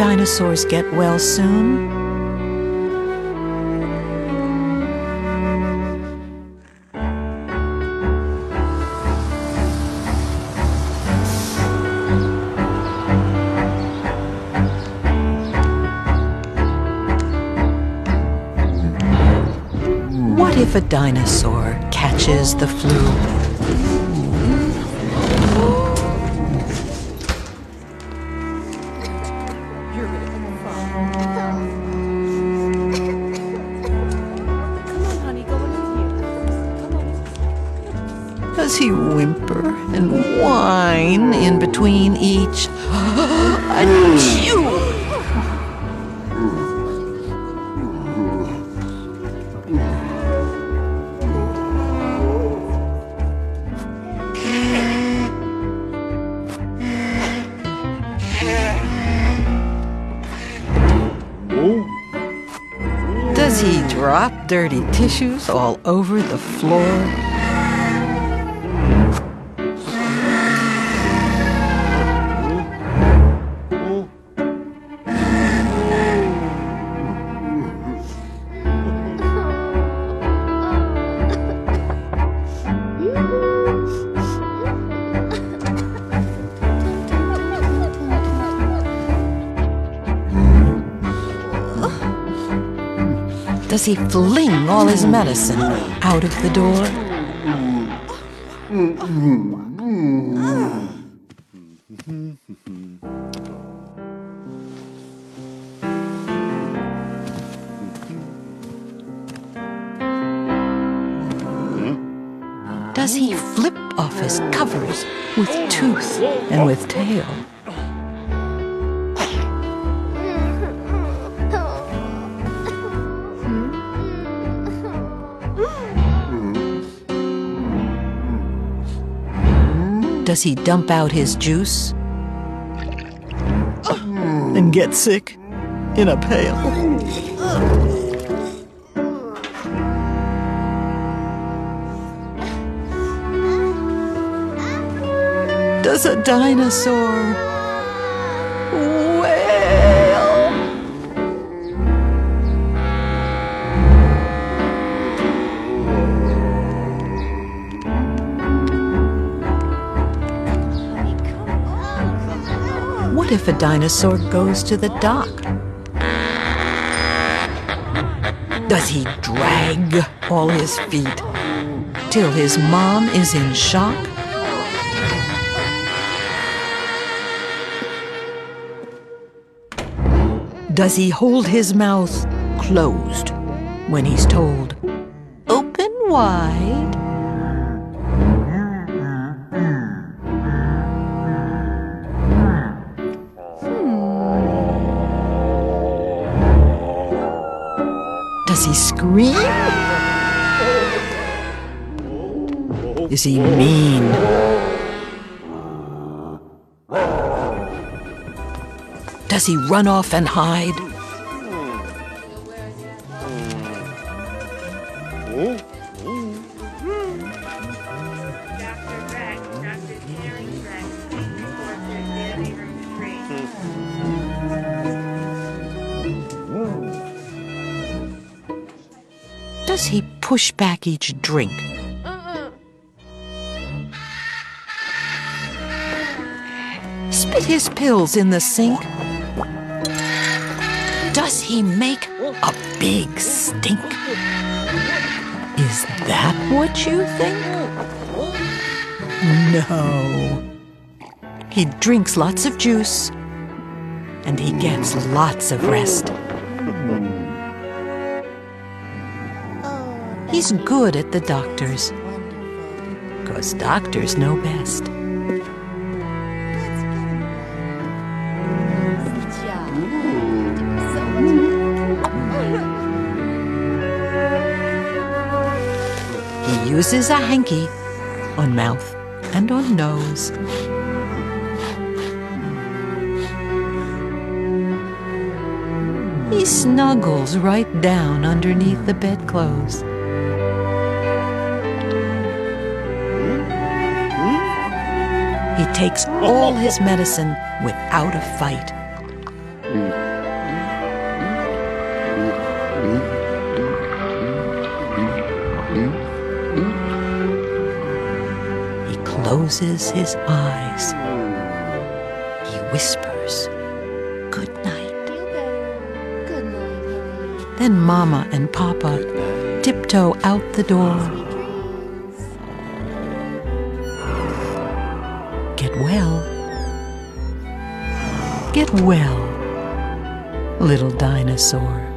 dinosaurs get well soon? What if a dinosaur catches the flu? Does he whimper and whine in between each? Achoo! Does he drop dirty tissues all over the floor? Does he fling all his medicine out of the door? Does he flip off his covers with tooth and with tail? Does he dump out his juice and get sick in a pail? Does a dinosaur? What if a dinosaur goes to the doc? Does he drag all his feet till his mom is in shock? Does he hold his mouth closed when he's told, open wide? He scream? Is he mean? Does he run off and hide? Push back each drink? Spit his pills in the sink? Does he make a big stink? Is that what you think? No. He drinks lots of juice and he gets lots of rest. He's good at the doctors. Because doctors know best. He uses a hanky on mouth and on nose. He snuggles right down underneath the bedclothes. He takes all his medicine without a fight. He closes his eyes. He whispers, Good night. Then Mama and Papa tiptoe out the door. Well. Get well, little dinosaur.